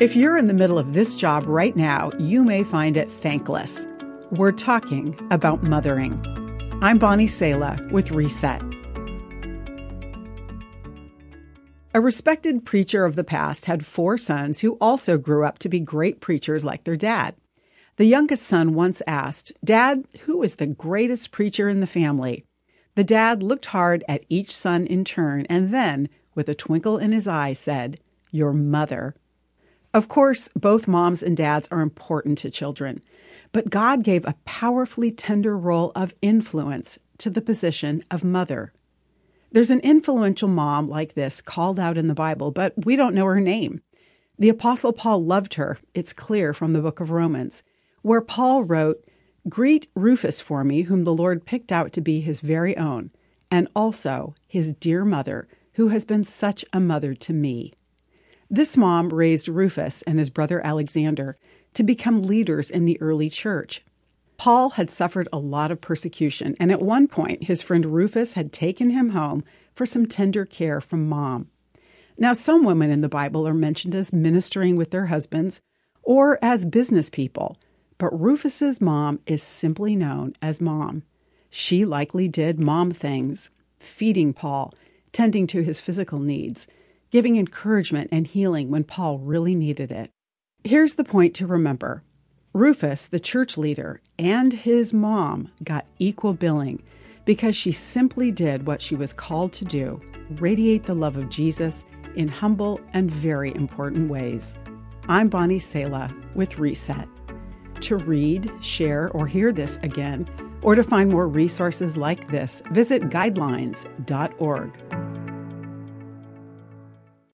If you're in the middle of this job right now, you may find it thankless. We're talking about mothering. I'm Bonnie Sala with Reset. A respected preacher of the past had four sons who also grew up to be great preachers like their dad. The youngest son once asked, Dad, who is the greatest preacher in the family? The dad looked hard at each son in turn and then, with a twinkle in his eye, said, Your mother. Of course, both moms and dads are important to children, but God gave a powerfully tender role of influence to the position of mother. There's an influential mom like this called out in the Bible, but we don't know her name. The Apostle Paul loved her, it's clear from the book of Romans, where Paul wrote, Greet Rufus for me, whom the Lord picked out to be his very own, and also his dear mother, who has been such a mother to me. This mom raised Rufus and his brother Alexander to become leaders in the early church. Paul had suffered a lot of persecution, and at one point his friend Rufus had taken him home for some tender care from mom. Now, some women in the Bible are mentioned as ministering with their husbands or as business people, but Rufus's mom is simply known as mom. She likely did mom things, feeding Paul, tending to his physical needs, giving encouragement and healing when Paul really needed it. Here's the point to remember Rufus, the church leader, and his mom got equal billing because she simply did what she was called to do radiate the love of Jesus in humble and very important ways. I'm Bonnie Sala with Reset. To read, share, or hear this again, or to find more resources like this, visit guidelines.org.